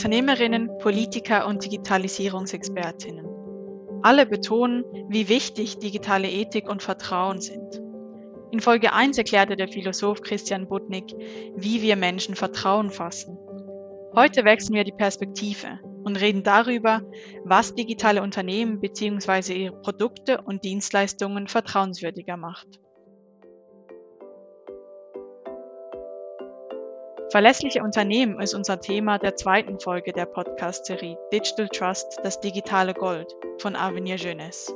Unternehmerinnen, Politiker und Digitalisierungsexpertinnen. Alle betonen, wie wichtig digitale Ethik und Vertrauen sind. In Folge 1 erklärte der Philosoph Christian Budnick, wie wir Menschen Vertrauen fassen. Heute wechseln wir die Perspektive und reden darüber, was digitale Unternehmen bzw. ihre Produkte und Dienstleistungen vertrauenswürdiger macht. Verlässliche Unternehmen ist unser Thema der zweiten Folge der Podcast-Serie Digital Trust, das digitale Gold von Avenir Jeunesse.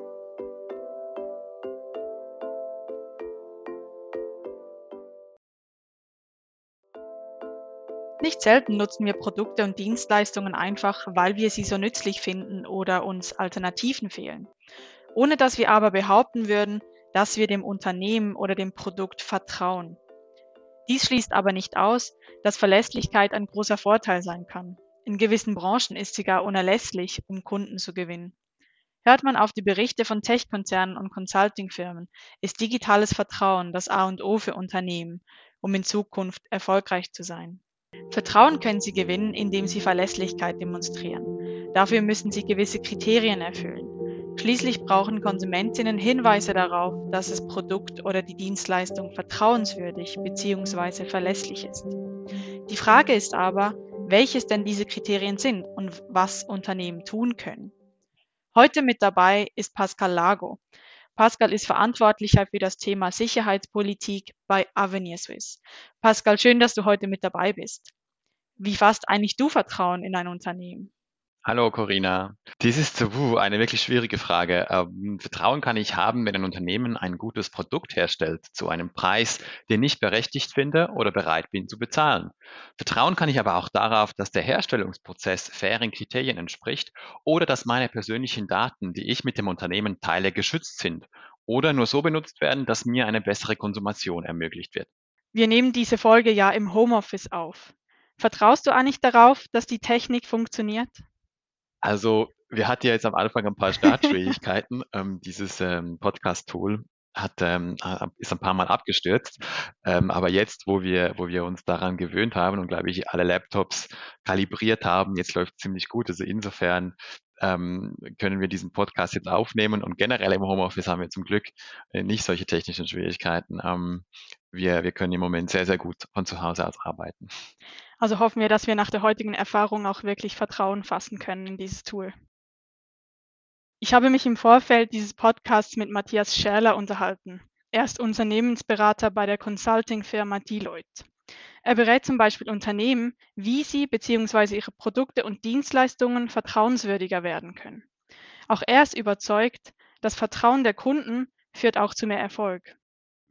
Nicht selten nutzen wir Produkte und Dienstleistungen einfach, weil wir sie so nützlich finden oder uns Alternativen fehlen, ohne dass wir aber behaupten würden, dass wir dem Unternehmen oder dem Produkt vertrauen. Dies schließt aber nicht aus, dass Verlässlichkeit ein großer Vorteil sein kann. In gewissen Branchen ist sie gar unerlässlich, um Kunden zu gewinnen. Hört man auf die Berichte von Tech-Konzernen und Consulting-Firmen, ist digitales Vertrauen das A und O für Unternehmen, um in Zukunft erfolgreich zu sein. Vertrauen können sie gewinnen, indem sie Verlässlichkeit demonstrieren. Dafür müssen sie gewisse Kriterien erfüllen. Schließlich brauchen Konsumentinnen Hinweise darauf, dass das Produkt oder die Dienstleistung vertrauenswürdig bzw. verlässlich ist. Die Frage ist aber, welches denn diese Kriterien sind und was Unternehmen tun können. Heute mit dabei ist Pascal Lago. Pascal ist Verantwortlicher für das Thema Sicherheitspolitik bei Avenir Swiss. Pascal, schön, dass du heute mit dabei bist. Wie fasst eigentlich du Vertrauen in ein Unternehmen? Hallo Corinna. Dies ist uh, eine wirklich schwierige Frage. Ähm, Vertrauen kann ich haben, wenn ein Unternehmen ein gutes Produkt herstellt zu einem Preis, den ich berechtigt finde oder bereit bin zu bezahlen. Vertrauen kann ich aber auch darauf, dass der Herstellungsprozess fairen Kriterien entspricht oder dass meine persönlichen Daten, die ich mit dem Unternehmen teile, geschützt sind oder nur so benutzt werden, dass mir eine bessere Konsumation ermöglicht wird. Wir nehmen diese Folge ja im Homeoffice auf. Vertraust du eigentlich darauf, dass die Technik funktioniert? Also, wir hatten ja jetzt am Anfang ein paar Startschwierigkeiten. ähm, dieses ähm, Podcast-Tool hat, ähm, ist ein paar Mal abgestürzt. Ähm, aber jetzt, wo wir, wo wir uns daran gewöhnt haben und, glaube ich, alle Laptops kalibriert haben, jetzt läuft ziemlich gut. Also insofern ähm, können wir diesen Podcast jetzt aufnehmen und generell im Homeoffice haben wir zum Glück äh, nicht solche technischen Schwierigkeiten. Ähm, wir, wir können im Moment sehr, sehr gut von zu Hause aus arbeiten. Also hoffen wir, dass wir nach der heutigen Erfahrung auch wirklich Vertrauen fassen können in dieses Tool. Ich habe mich im Vorfeld dieses Podcasts mit Matthias Schärler unterhalten. Er ist Unternehmensberater bei der Consulting-Firma Deloitte. Er berät zum Beispiel Unternehmen, wie sie bzw. ihre Produkte und Dienstleistungen vertrauenswürdiger werden können. Auch er ist überzeugt, das Vertrauen der Kunden führt auch zu mehr Erfolg.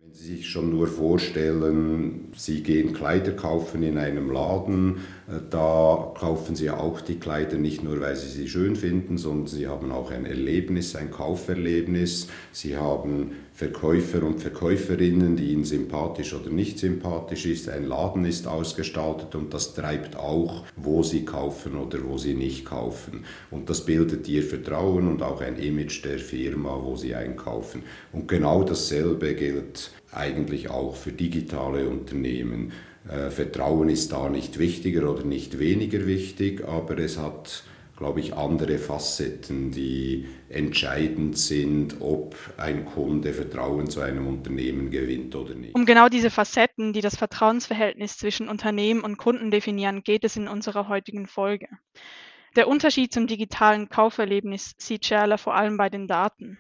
Wenn Sie sich schon nur vorstellen, Sie gehen Kleider kaufen in einem Laden, äh, da kaufen Sie auch die Kleider nicht nur, weil Sie sie schön finden, sondern Sie haben auch ein Erlebnis, ein Kauferlebnis. Sie haben Verkäufer und Verkäuferinnen, die Ihnen sympathisch oder nicht sympathisch ist. Ein Laden ist ausgestaltet und das treibt auch, wo Sie kaufen oder wo Sie nicht kaufen. Und das bildet Ihr Vertrauen und auch ein Image der Firma, wo Sie einkaufen. Und genau dasselbe gilt eigentlich auch für digitale Unternehmen. Äh, Vertrauen ist da nicht wichtiger oder nicht weniger wichtig, aber es hat glaube ich, andere Facetten, die entscheidend sind, ob ein Kunde Vertrauen zu einem Unternehmen gewinnt oder nicht. Um genau diese Facetten, die das Vertrauensverhältnis zwischen Unternehmen und Kunden definieren, geht es in unserer heutigen Folge. Der Unterschied zum digitalen Kauferlebnis sieht Scherler vor allem bei den Daten.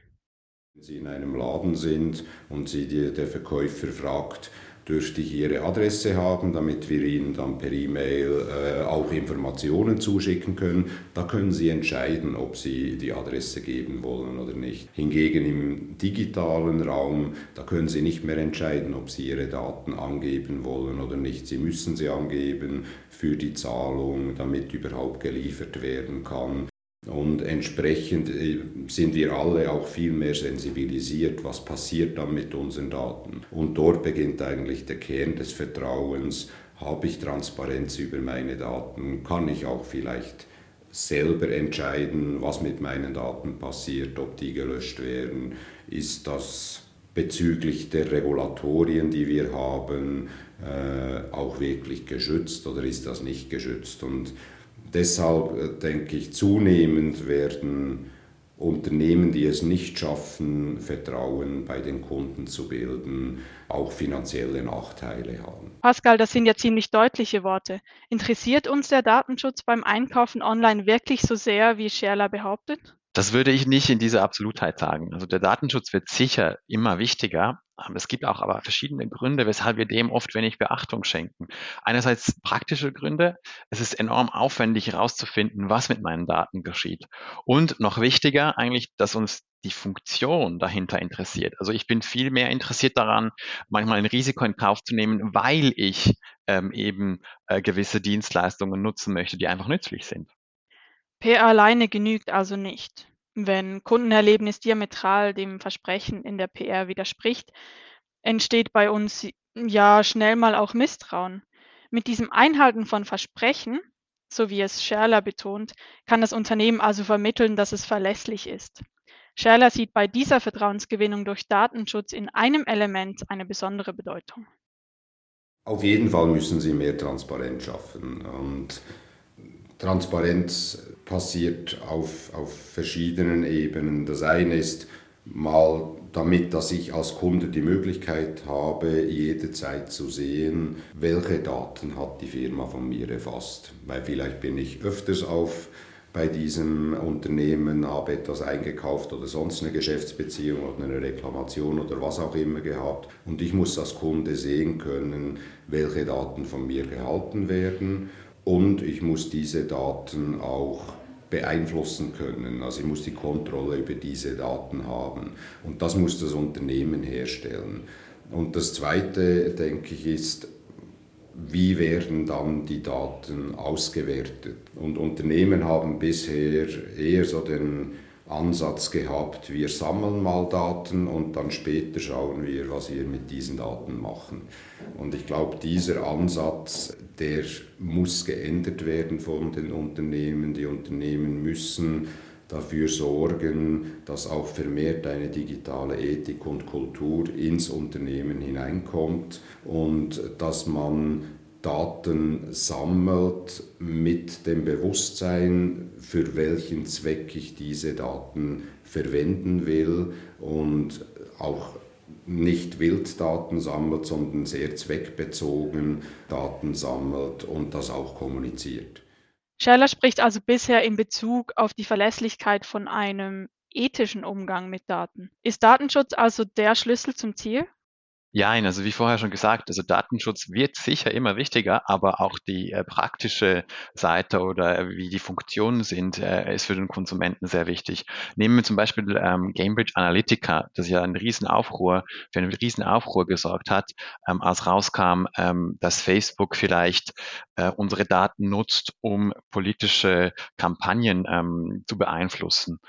Wenn Sie in einem Laden sind und Sie der Verkäufer fragt, dürfte ich Ihre Adresse haben, damit wir Ihnen dann per E-Mail äh, auch Informationen zuschicken können. Da können Sie entscheiden, ob Sie die Adresse geben wollen oder nicht. Hingegen im digitalen Raum, da können Sie nicht mehr entscheiden, ob Sie Ihre Daten angeben wollen oder nicht. Sie müssen sie angeben für die Zahlung, damit überhaupt geliefert werden kann. Und entsprechend äh, sind wir alle auch viel mehr sensibilisiert, was passiert dann mit unseren Daten. Und dort beginnt eigentlich der Kern des Vertrauens. Habe ich Transparenz über meine Daten? Kann ich auch vielleicht selber entscheiden, was mit meinen Daten passiert, ob die gelöscht werden? Ist das bezüglich der Regulatorien, die wir haben, äh, auch wirklich geschützt oder ist das nicht geschützt? Und deshalb äh, denke ich, zunehmend werden Unternehmen, die es nicht schaffen, Vertrauen bei den Kunden zu bilden, auch finanzielle Nachteile haben. Pascal, das sind ja ziemlich deutliche Worte. Interessiert uns der Datenschutz beim Einkaufen online wirklich so sehr, wie Scherler behauptet? Das würde ich nicht in dieser Absolutheit sagen. Also der Datenschutz wird sicher immer wichtiger. Es gibt auch aber verschiedene Gründe, weshalb wir dem oft wenig Beachtung schenken. Einerseits praktische Gründe. Es ist enorm aufwendig herauszufinden, was mit meinen Daten geschieht. Und noch wichtiger eigentlich, dass uns die Funktion dahinter interessiert. Also ich bin viel mehr interessiert daran, manchmal ein Risiko in Kauf zu nehmen, weil ich ähm, eben äh, gewisse Dienstleistungen nutzen möchte, die einfach nützlich sind. PR alleine genügt also nicht. Wenn Kundenerlebnis diametral dem Versprechen in der PR widerspricht, entsteht bei uns ja schnell mal auch Misstrauen. Mit diesem Einhalten von Versprechen, so wie es Scherler betont, kann das Unternehmen also vermitteln, dass es verlässlich ist. Scherler sieht bei dieser Vertrauensgewinnung durch Datenschutz in einem Element eine besondere Bedeutung. Auf jeden Fall müssen Sie mehr Transparenz schaffen. Und Transparenz passiert auf, auf verschiedenen Ebenen. Das eine ist mal damit, dass ich als Kunde die Möglichkeit habe, jederzeit zu sehen, welche Daten hat die Firma von mir erfasst. Weil vielleicht bin ich öfters auf bei diesem Unternehmen, habe etwas eingekauft oder sonst eine Geschäftsbeziehung oder eine Reklamation oder was auch immer gehabt. Und ich muss als Kunde sehen können, welche Daten von mir gehalten werden und ich muss diese Daten auch beeinflussen können. Also ich muss die Kontrolle über diese Daten haben. Und das muss das Unternehmen herstellen. Und das Zweite, denke ich, ist, wie werden dann die Daten ausgewertet? Und Unternehmen haben bisher eher so den Ansatz gehabt, wir sammeln mal Daten und dann später schauen wir, was wir mit diesen Daten machen. Und ich glaube, dieser Ansatz, der muss geändert werden von den Unternehmen. Die Unternehmen müssen dafür sorgen, dass auch vermehrt eine digitale Ethik und Kultur ins Unternehmen hineinkommt und dass man Daten sammelt mit dem Bewusstsein, für welchen Zweck ich diese Daten verwenden will und auch nicht Wilddaten sammelt, sondern sehr zweckbezogen Daten sammelt und das auch kommuniziert. Scheller spricht also bisher in Bezug auf die Verlässlichkeit von einem ethischen Umgang mit Daten. Ist Datenschutz also der Schlüssel zum Ziel? Ja, also wie vorher schon gesagt, also Datenschutz wird sicher immer wichtiger, aber auch die äh, praktische Seite oder äh, wie die Funktionen sind, äh, ist für den Konsumenten sehr wichtig. Nehmen wir zum Beispiel ähm, Cambridge Analytica, das ja einen riesen Aufruhr, für einen riesen Aufruhr gesorgt hat, ähm, als rauskam, ähm, dass Facebook vielleicht äh, unsere Daten nutzt, um politische Kampagnen ähm, zu beeinflussen.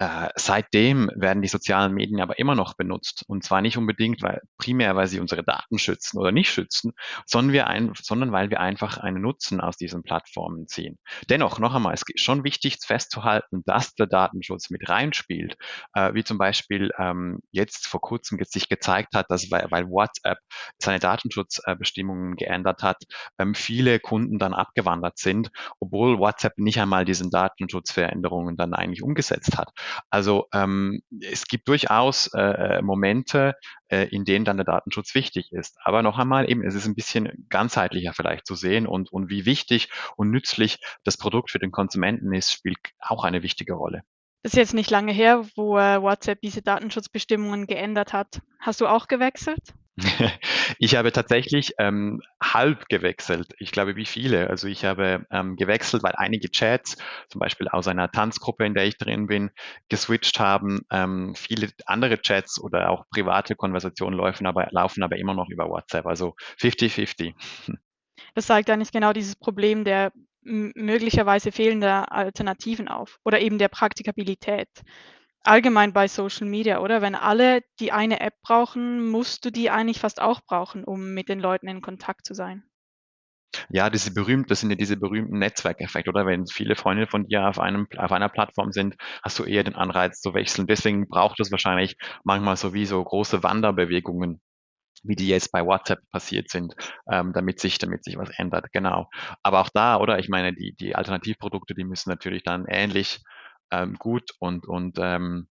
Äh, seitdem werden die sozialen Medien aber immer noch benutzt. Und zwar nicht unbedingt, weil primär, weil sie unsere Daten schützen oder nicht schützen, sondern, wir ein, sondern weil wir einfach einen Nutzen aus diesen Plattformen ziehen. Dennoch, noch einmal, es ist schon wichtig festzuhalten, dass der Datenschutz mit reinspielt. Äh, wie zum Beispiel ähm, jetzt vor kurzem sich gezeigt hat, dass weil, weil WhatsApp seine Datenschutzbestimmungen geändert hat, ähm, viele Kunden dann abgewandert sind, obwohl WhatsApp nicht einmal diesen Datenschutzveränderungen dann eigentlich umgesetzt hat. Also ähm, es gibt durchaus äh, äh, Momente, äh, in denen dann der Datenschutz wichtig ist. Aber noch einmal eben, es ist ein bisschen ganzheitlicher vielleicht zu sehen und, und wie wichtig und nützlich das Produkt für den Konsumenten ist, spielt auch eine wichtige Rolle. Das ist jetzt nicht lange her, wo äh, WhatsApp diese Datenschutzbestimmungen geändert hat. Hast du auch gewechselt? Ich habe tatsächlich ähm, halb gewechselt. Ich glaube, wie viele. Also ich habe ähm, gewechselt, weil einige Chats, zum Beispiel aus einer Tanzgruppe, in der ich drin bin, geswitcht haben. Ähm, viele andere Chats oder auch private Konversationen laufen aber, laufen aber immer noch über WhatsApp. Also 50-50. Das zeigt eigentlich genau dieses Problem der möglicherweise fehlender Alternativen auf oder eben der Praktikabilität allgemein bei Social Media, oder? Wenn alle die eine App brauchen, musst du die eigentlich fast auch brauchen, um mit den Leuten in Kontakt zu sein. Ja, diese berühmt, das sind ja diese berühmten Netzwerkeffekte, oder? Wenn viele Freunde von dir auf einem, auf einer Plattform sind, hast du eher den Anreiz zu wechseln. Deswegen braucht es wahrscheinlich manchmal sowieso große Wanderbewegungen wie die jetzt bei WhatsApp passiert sind, ähm, damit sich, damit sich was ändert. Genau. Aber auch da, oder? Ich meine, die, die Alternativprodukte, die müssen natürlich dann ähnlich ähm, gut und, und ähm,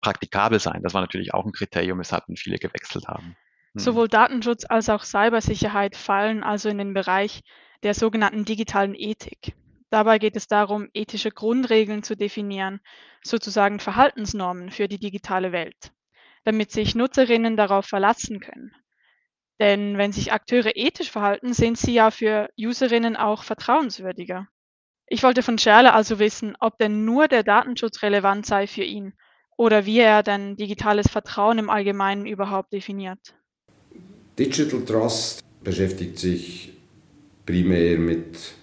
praktikabel sein. Das war natürlich auch ein Kriterium, weshalb viele gewechselt haben. Hm. Sowohl Datenschutz als auch Cybersicherheit fallen also in den Bereich der sogenannten digitalen Ethik. Dabei geht es darum, ethische Grundregeln zu definieren, sozusagen Verhaltensnormen für die digitale Welt, damit sich Nutzerinnen darauf verlassen können. Denn wenn sich Akteure ethisch verhalten, sind sie ja für Userinnen auch vertrauenswürdiger. Ich wollte von Scherle also wissen, ob denn nur der Datenschutz relevant sei für ihn oder wie er denn digitales Vertrauen im Allgemeinen überhaupt definiert. Digital Trust beschäftigt sich primär mit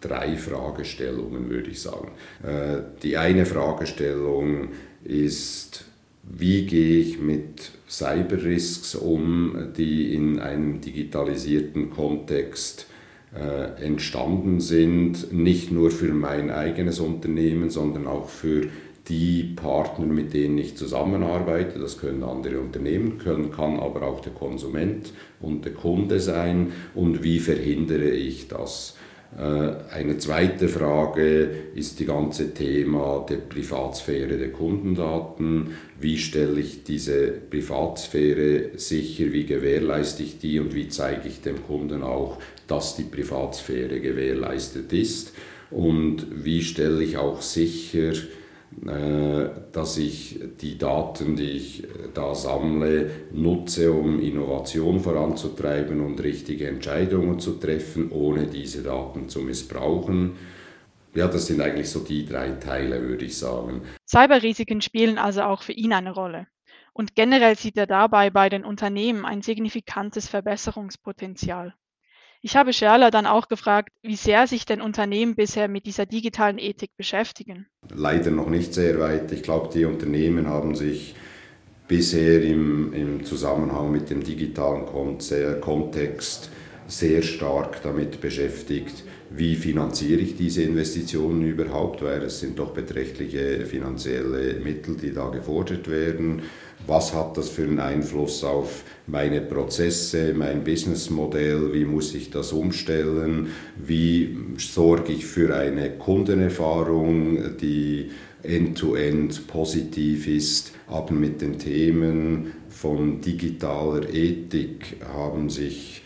drei Fragestellungen, würde ich sagen. Äh, die eine Fragestellung ist, wie gehe ich mit Cyberrisks um, die in einem digitalisierten Kontext äh, entstanden sind, nicht nur für mein eigenes Unternehmen, sondern auch für die Partner, mit denen ich zusammenarbeite. Das können andere Unternehmen, können, kann aber auch der Konsument und der Kunde sein. Und wie verhindere ich das? Äh, eine zweite Frage ist die ganze Thema der Privatsphäre der Kundendaten. Wie stelle ich diese Privatsphäre sicher? Wie gewährleiste ich die? Und wie zeige ich dem Kunden auch, dass die Privatsphäre gewährleistet ist? Und wie stelle ich auch sicher, dass ich die Daten, die ich da sammle, nutze, um Innovation voranzutreiben und richtige Entscheidungen zu treffen, ohne diese Daten zu missbrauchen. Ja, das sind eigentlich so die drei Teile, würde ich sagen. Cyberrisiken spielen also auch für ihn eine Rolle. Und generell sieht er dabei bei den Unternehmen ein signifikantes Verbesserungspotenzial. Ich habe Scherler dann auch gefragt, wie sehr sich denn Unternehmen bisher mit dieser digitalen Ethik beschäftigen. Leider noch nicht sehr weit. Ich glaube, die Unternehmen haben sich bisher im, im Zusammenhang mit dem digitalen Kontext sehr stark damit beschäftigt, wie finanziere ich diese Investitionen überhaupt, weil es sind doch beträchtliche finanzielle Mittel, die da gefordert werden was hat das für einen Einfluss auf meine Prozesse, mein Businessmodell, wie muss ich das umstellen, wie sorge ich für eine Kundenerfahrung, die end-to-end -end positiv ist. Aber mit den Themen von digitaler Ethik haben sich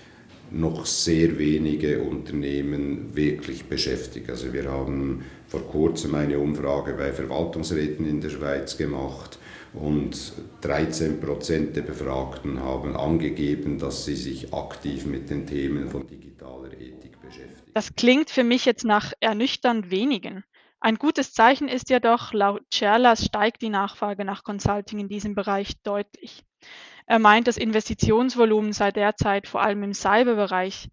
noch sehr wenige Unternehmen wirklich beschäftigt. Also wir haben vor kurzem eine Umfrage bei Verwaltungsräten in der Schweiz gemacht und 13 Prozent der Befragten haben angegeben, dass sie sich aktiv mit den Themen von digitaler Ethik beschäftigen. Das klingt für mich jetzt nach ernüchternd wenigen. Ein gutes Zeichen ist jedoch, laut Cherlas steigt die Nachfrage nach Consulting in diesem Bereich deutlich. Er meint, das Investitionsvolumen sei derzeit vor allem im Cyberbereich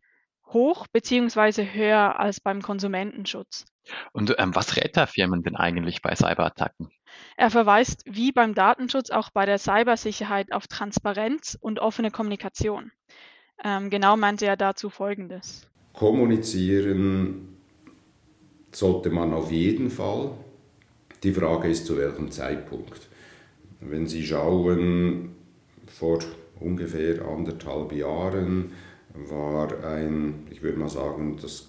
hoch bzw. höher als beim Konsumentenschutz. Und ähm, was rät er Firmen denn eigentlich bei Cyberattacken? Er verweist wie beim Datenschutz auch bei der Cybersicherheit auf Transparenz und offene Kommunikation. Ähm, genau meinte er dazu Folgendes. Kommunizieren sollte man auf jeden Fall. Die Frage ist, zu welchem Zeitpunkt. Wenn Sie schauen, vor ungefähr anderthalb Jahren war ein, ich würde mal sagen, das,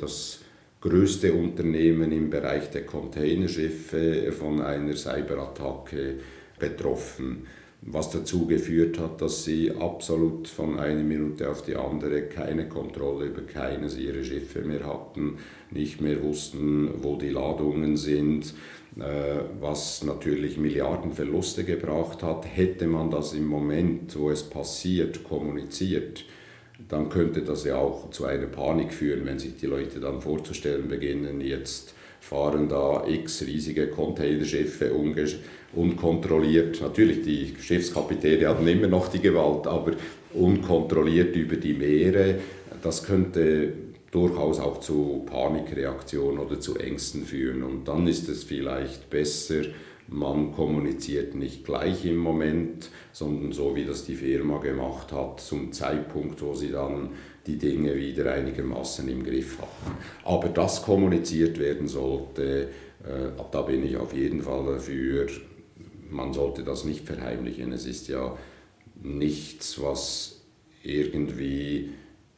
das größte Unternehmen im Bereich der Containerschiffe von einer Cyberattacke betroffen, was dazu geführt hat, dass sie absolut von einer Minute auf die andere keine Kontrolle über keines ihrer Schiffe mehr hatten, nicht mehr wussten, wo die Ladungen sind, äh, was natürlich Milliardenverluste gebracht hat. Hätte man das im Moment, wo es passiert, kommuniziert, dann könnte das ja auch zu einer Panik führen, wenn sich die Leute dann vorzustellen beginnen, jetzt fahren da x riesige Containerschiffe unkontrolliert. Natürlich, die Schiffskapitäne haben immer noch die Gewalt, aber unkontrolliert über die Meere. Das könnte durchaus auch zu Panikreaktionen oder zu Ängsten führen. Und dann ist es vielleicht besser, man kommuniziert nicht gleich im Moment, sondern so wie das die Firma gemacht hat, zum Zeitpunkt, wo sie dann die Dinge wieder einigermaßen im Griff hatten. Aber das kommuniziert werden sollte, äh, da bin ich auf jeden Fall dafür. Man sollte das nicht verheimlichen. Es ist ja nichts, was irgendwie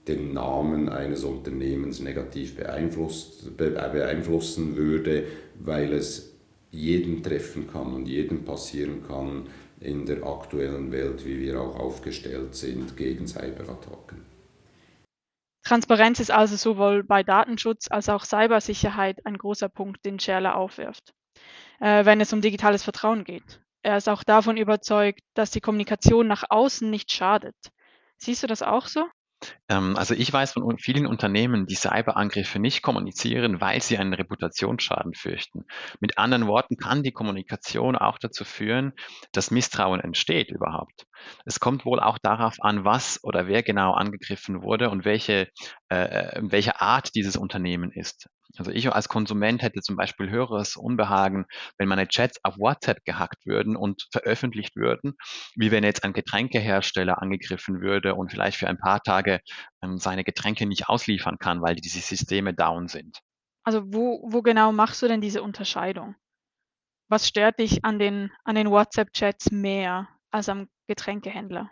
den Namen eines Unternehmens negativ beeinflussen würde, weil es jeden treffen kann und jedem passieren kann in der aktuellen Welt, wie wir auch aufgestellt sind gegen Cyberattacken. Transparenz ist also sowohl bei Datenschutz als auch Cybersicherheit ein großer Punkt, den Scherler aufwirft, äh, wenn es um digitales Vertrauen geht. Er ist auch davon überzeugt, dass die Kommunikation nach außen nicht schadet. Siehst du das auch so? Ähm, also ich weiß von vielen Unternehmen, die Cyberangriffe nicht kommunizieren, weil sie einen Reputationsschaden fürchten. Mit anderen Worten kann die Kommunikation auch dazu führen, dass Misstrauen entsteht überhaupt. Es kommt wohl auch darauf an, was oder wer genau angegriffen wurde und welche, äh, äh welche Art dieses Unternehmen ist. Also ich als Konsument hätte zum Beispiel höheres Unbehagen, wenn meine Chats auf WhatsApp gehackt würden und veröffentlicht würden, wie wenn jetzt ein Getränkehersteller angegriffen würde und vielleicht für ein paar Tage ähm, seine Getränke nicht ausliefern kann, weil diese Systeme down sind. Also wo, wo genau machst du denn diese Unterscheidung? Was stört dich an den, an den WhatsApp-Chats mehr als am Getränkehändler?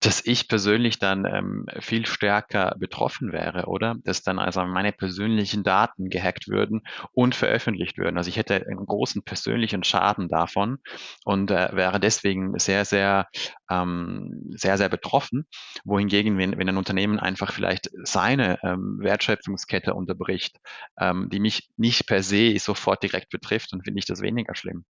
Dass ich persönlich dann ähm, viel stärker betroffen wäre, oder? Dass dann also meine persönlichen Daten gehackt würden und veröffentlicht würden. Also ich hätte einen großen persönlichen Schaden davon und äh, wäre deswegen sehr, sehr, ähm, sehr, sehr betroffen. Wohingegen, wenn, wenn ein Unternehmen einfach vielleicht seine ähm, Wertschöpfungskette unterbricht, ähm, die mich nicht per se sofort direkt betrifft, dann finde ich das weniger schlimm.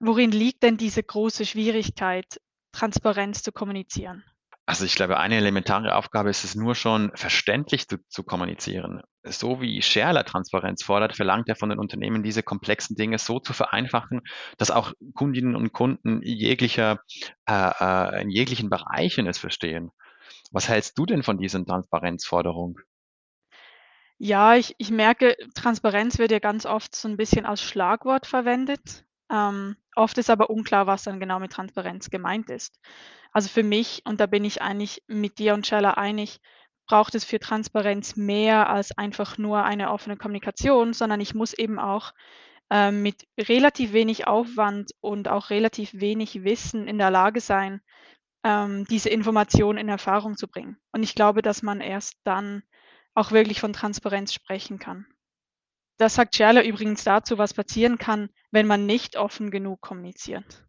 Worin liegt denn diese große Schwierigkeit, Transparenz zu kommunizieren? Also ich glaube, eine elementare Aufgabe ist es nur schon, verständlich zu, zu kommunizieren. So wie Scherler Transparenz fordert, verlangt er von den Unternehmen, diese komplexen Dinge so zu vereinfachen, dass auch Kundinnen und Kunden jeglicher, äh, äh, in jeglichen Bereichen es verstehen. Was hältst du denn von diesen Transparenzforderungen? Ja, ich, ich merke, Transparenz wird ja ganz oft so ein bisschen als Schlagwort verwendet. Ähm, oft ist aber unklar, was dann genau mit Transparenz gemeint ist. Also für mich, und da bin ich eigentlich mit dir und Scheller einig, braucht es für Transparenz mehr als einfach nur eine offene Kommunikation, sondern ich muss eben auch ähm, mit relativ wenig Aufwand und auch relativ wenig Wissen in der Lage sein, ähm, diese Information in Erfahrung zu bringen. Und ich glaube, dass man erst dann auch wirklich von Transparenz sprechen kann. Das sagt Scherler übrigens dazu, was passieren kann, wenn man nicht offen genug kommuniziert.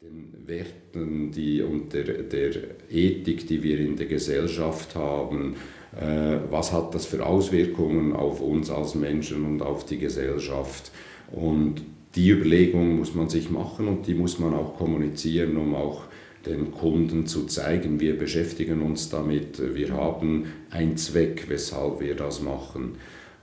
Den Werten die, und der, der Ethik, die wir in der Gesellschaft haben, äh, was hat das für Auswirkungen auf uns als Menschen und auf die Gesellschaft? Und die Überlegung muss man sich machen und die muss man auch kommunizieren, um auch den Kunden zu zeigen, wir beschäftigen uns damit, wir haben einen Zweck, weshalb wir das machen.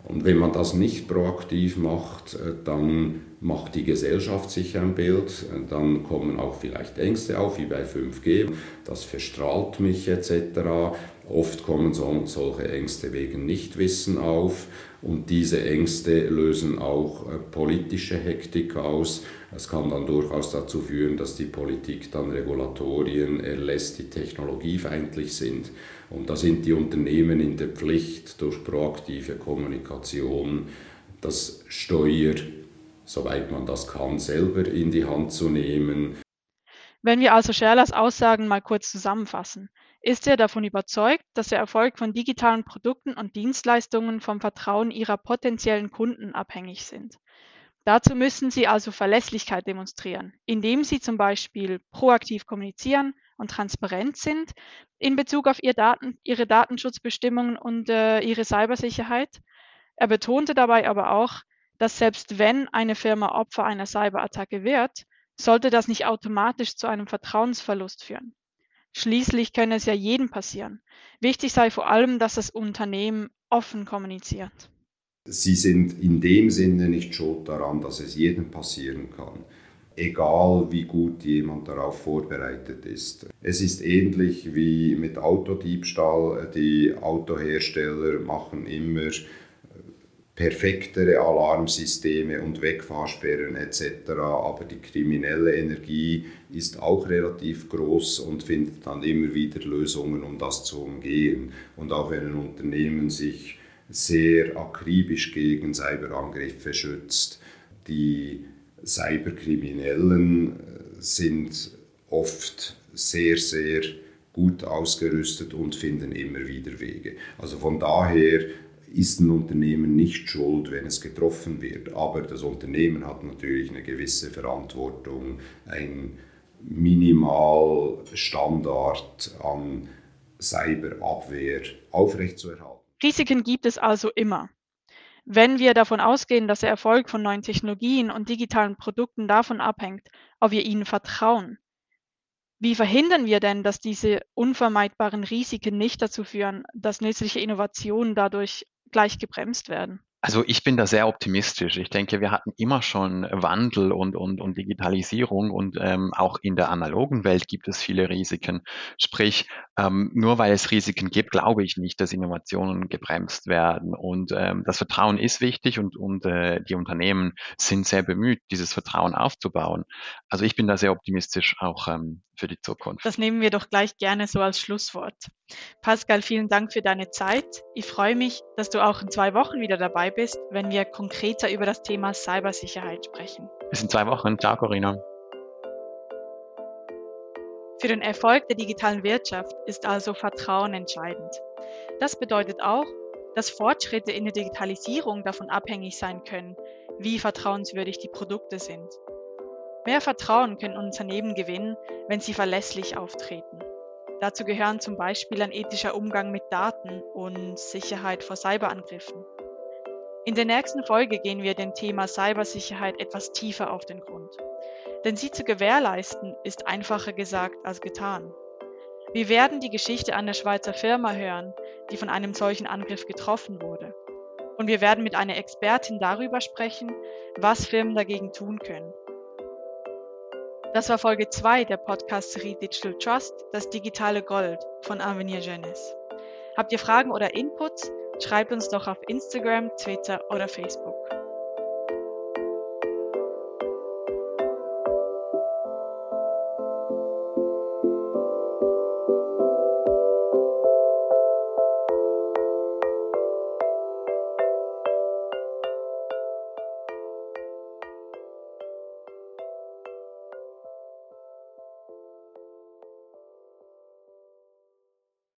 Und wenn man das nicht proaktiv macht, äh, dann macht die Gesellschaft sich ein Bild, dann kommen auch vielleicht Ängste auf, wie bei 5G, das verstrahlt mich etc. Oft kommen so, solche Ängste wegen Nichtwissen auf und diese Ängste lösen auch äh, politische Hektik aus. Es kann dann durchaus dazu führen, dass die Politik dann Regulatorien erlässt, die technologiefeindlich sind. Und da sind die Unternehmen in der Pflicht, durch proaktive Kommunikation das Steuer, soweit man das kann, selber in die Hand zu nehmen. Wenn wir also Scherlers Aussagen mal kurz zusammenfassen, ist er davon überzeugt, dass der Erfolg von digitalen Produkten und Dienstleistungen vom Vertrauen ihrer potenziellen Kunden abhängig sind. Dazu müssen sie also Verlässlichkeit demonstrieren, indem sie zum Beispiel proaktiv kommunizieren und transparent sind in Bezug auf ihr Daten, ihre Datenschutzbestimmungen und äh, ihre Cybersicherheit. Er betonte dabei aber auch, dass selbst wenn eine Firma Opfer einer Cyberattacke wird, sollte das nicht automatisch zu einem Vertrauensverlust führen. Schließlich könne es ja jedem passieren. Wichtig sei vor allem, dass das Unternehmen offen kommuniziert. Sie sind in dem Sinne nicht schuld daran, dass es jedem passieren kann, egal wie gut jemand darauf vorbereitet ist. Es ist ähnlich wie mit Autodiebstahl. Die Autohersteller machen immer perfektere Alarmsysteme und Wegfahrsperren etc. Aber die kriminelle Energie ist auch relativ groß und findet dann immer wieder Lösungen, um das zu umgehen. Und auch wenn ein Unternehmen sich sehr akribisch gegen Cyberangriffe schützt. Die Cyberkriminellen äh, sind oft sehr, sehr gut ausgerüstet und finden immer wieder Wege. Also von daher ist ein Unternehmen nicht schuld, wenn es getroffen wird, aber das Unternehmen hat natürlich eine gewisse Verantwortung, ein Minimalstandard an Cyberabwehr aufrechtzuerhalten. Risiken gibt es also immer. Wenn wir davon ausgehen, dass der Erfolg von neuen Technologien und digitalen Produkten davon abhängt, ob wir ihnen vertrauen, wie verhindern wir denn, dass diese unvermeidbaren Risiken nicht dazu führen, dass nützliche Innovationen dadurch gleich gebremst werden? Also ich bin da sehr optimistisch. Ich denke, wir hatten immer schon Wandel und, und, und Digitalisierung und ähm, auch in der analogen Welt gibt es viele Risiken. Sprich, ähm, nur weil es Risiken gibt, glaube ich nicht, dass Innovationen gebremst werden. Und ähm, das Vertrauen ist wichtig und, und äh, die Unternehmen sind sehr bemüht, dieses Vertrauen aufzubauen. Also ich bin da sehr optimistisch auch ähm, für die Zukunft. Das nehmen wir doch gleich gerne so als Schlusswort. Pascal, vielen Dank für deine Zeit. Ich freue mich, dass du auch in zwei Wochen wieder dabei bist, wenn wir konkreter über das Thema Cybersicherheit sprechen. Bis in zwei Wochen. Ciao, Corinna. Für den Erfolg der digitalen Wirtschaft ist also Vertrauen entscheidend. Das bedeutet auch, dass Fortschritte in der Digitalisierung davon abhängig sein können, wie vertrauenswürdig die Produkte sind. Mehr Vertrauen können Unternehmen gewinnen, wenn sie verlässlich auftreten. Dazu gehören zum Beispiel ein ethischer Umgang mit Daten und Sicherheit vor Cyberangriffen. In der nächsten Folge gehen wir dem Thema Cybersicherheit etwas tiefer auf den Grund. Denn sie zu gewährleisten ist einfacher gesagt als getan. Wir werden die Geschichte einer Schweizer Firma hören, die von einem solchen Angriff getroffen wurde. Und wir werden mit einer Expertin darüber sprechen, was Firmen dagegen tun können. Das war Folge 2 der Podcast-Serie Digital Trust, das digitale Gold von Avenir Jeunesse. Habt ihr Fragen oder Inputs? Schreibt uns doch auf Instagram, Twitter oder Facebook.